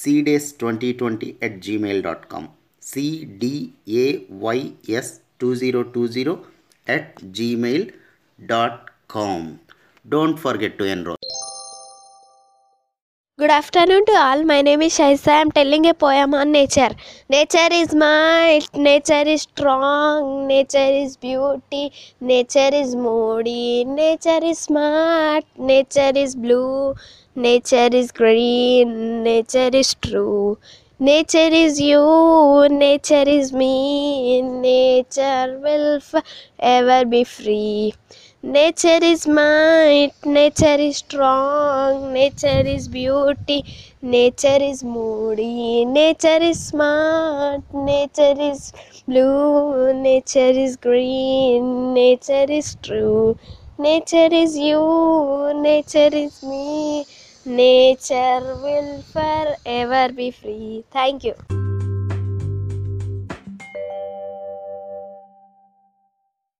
cdays2020 at gmail.com cdays2020 at gmail.com don't forget to enroll Good afternoon to all. My name is Shaistha. I am telling a poem on nature. Nature is might, nature is strong, nature is beauty, nature is moody, nature is smart, nature is blue, nature is green, nature is true. Nature is you, nature is me, nature will forever be free. Nature is might, nature is strong, nature is beauty, nature is moody, nature is smart, nature is blue, nature is green, nature is true. Nature is you, nature is me, nature will forever be free. Thank you.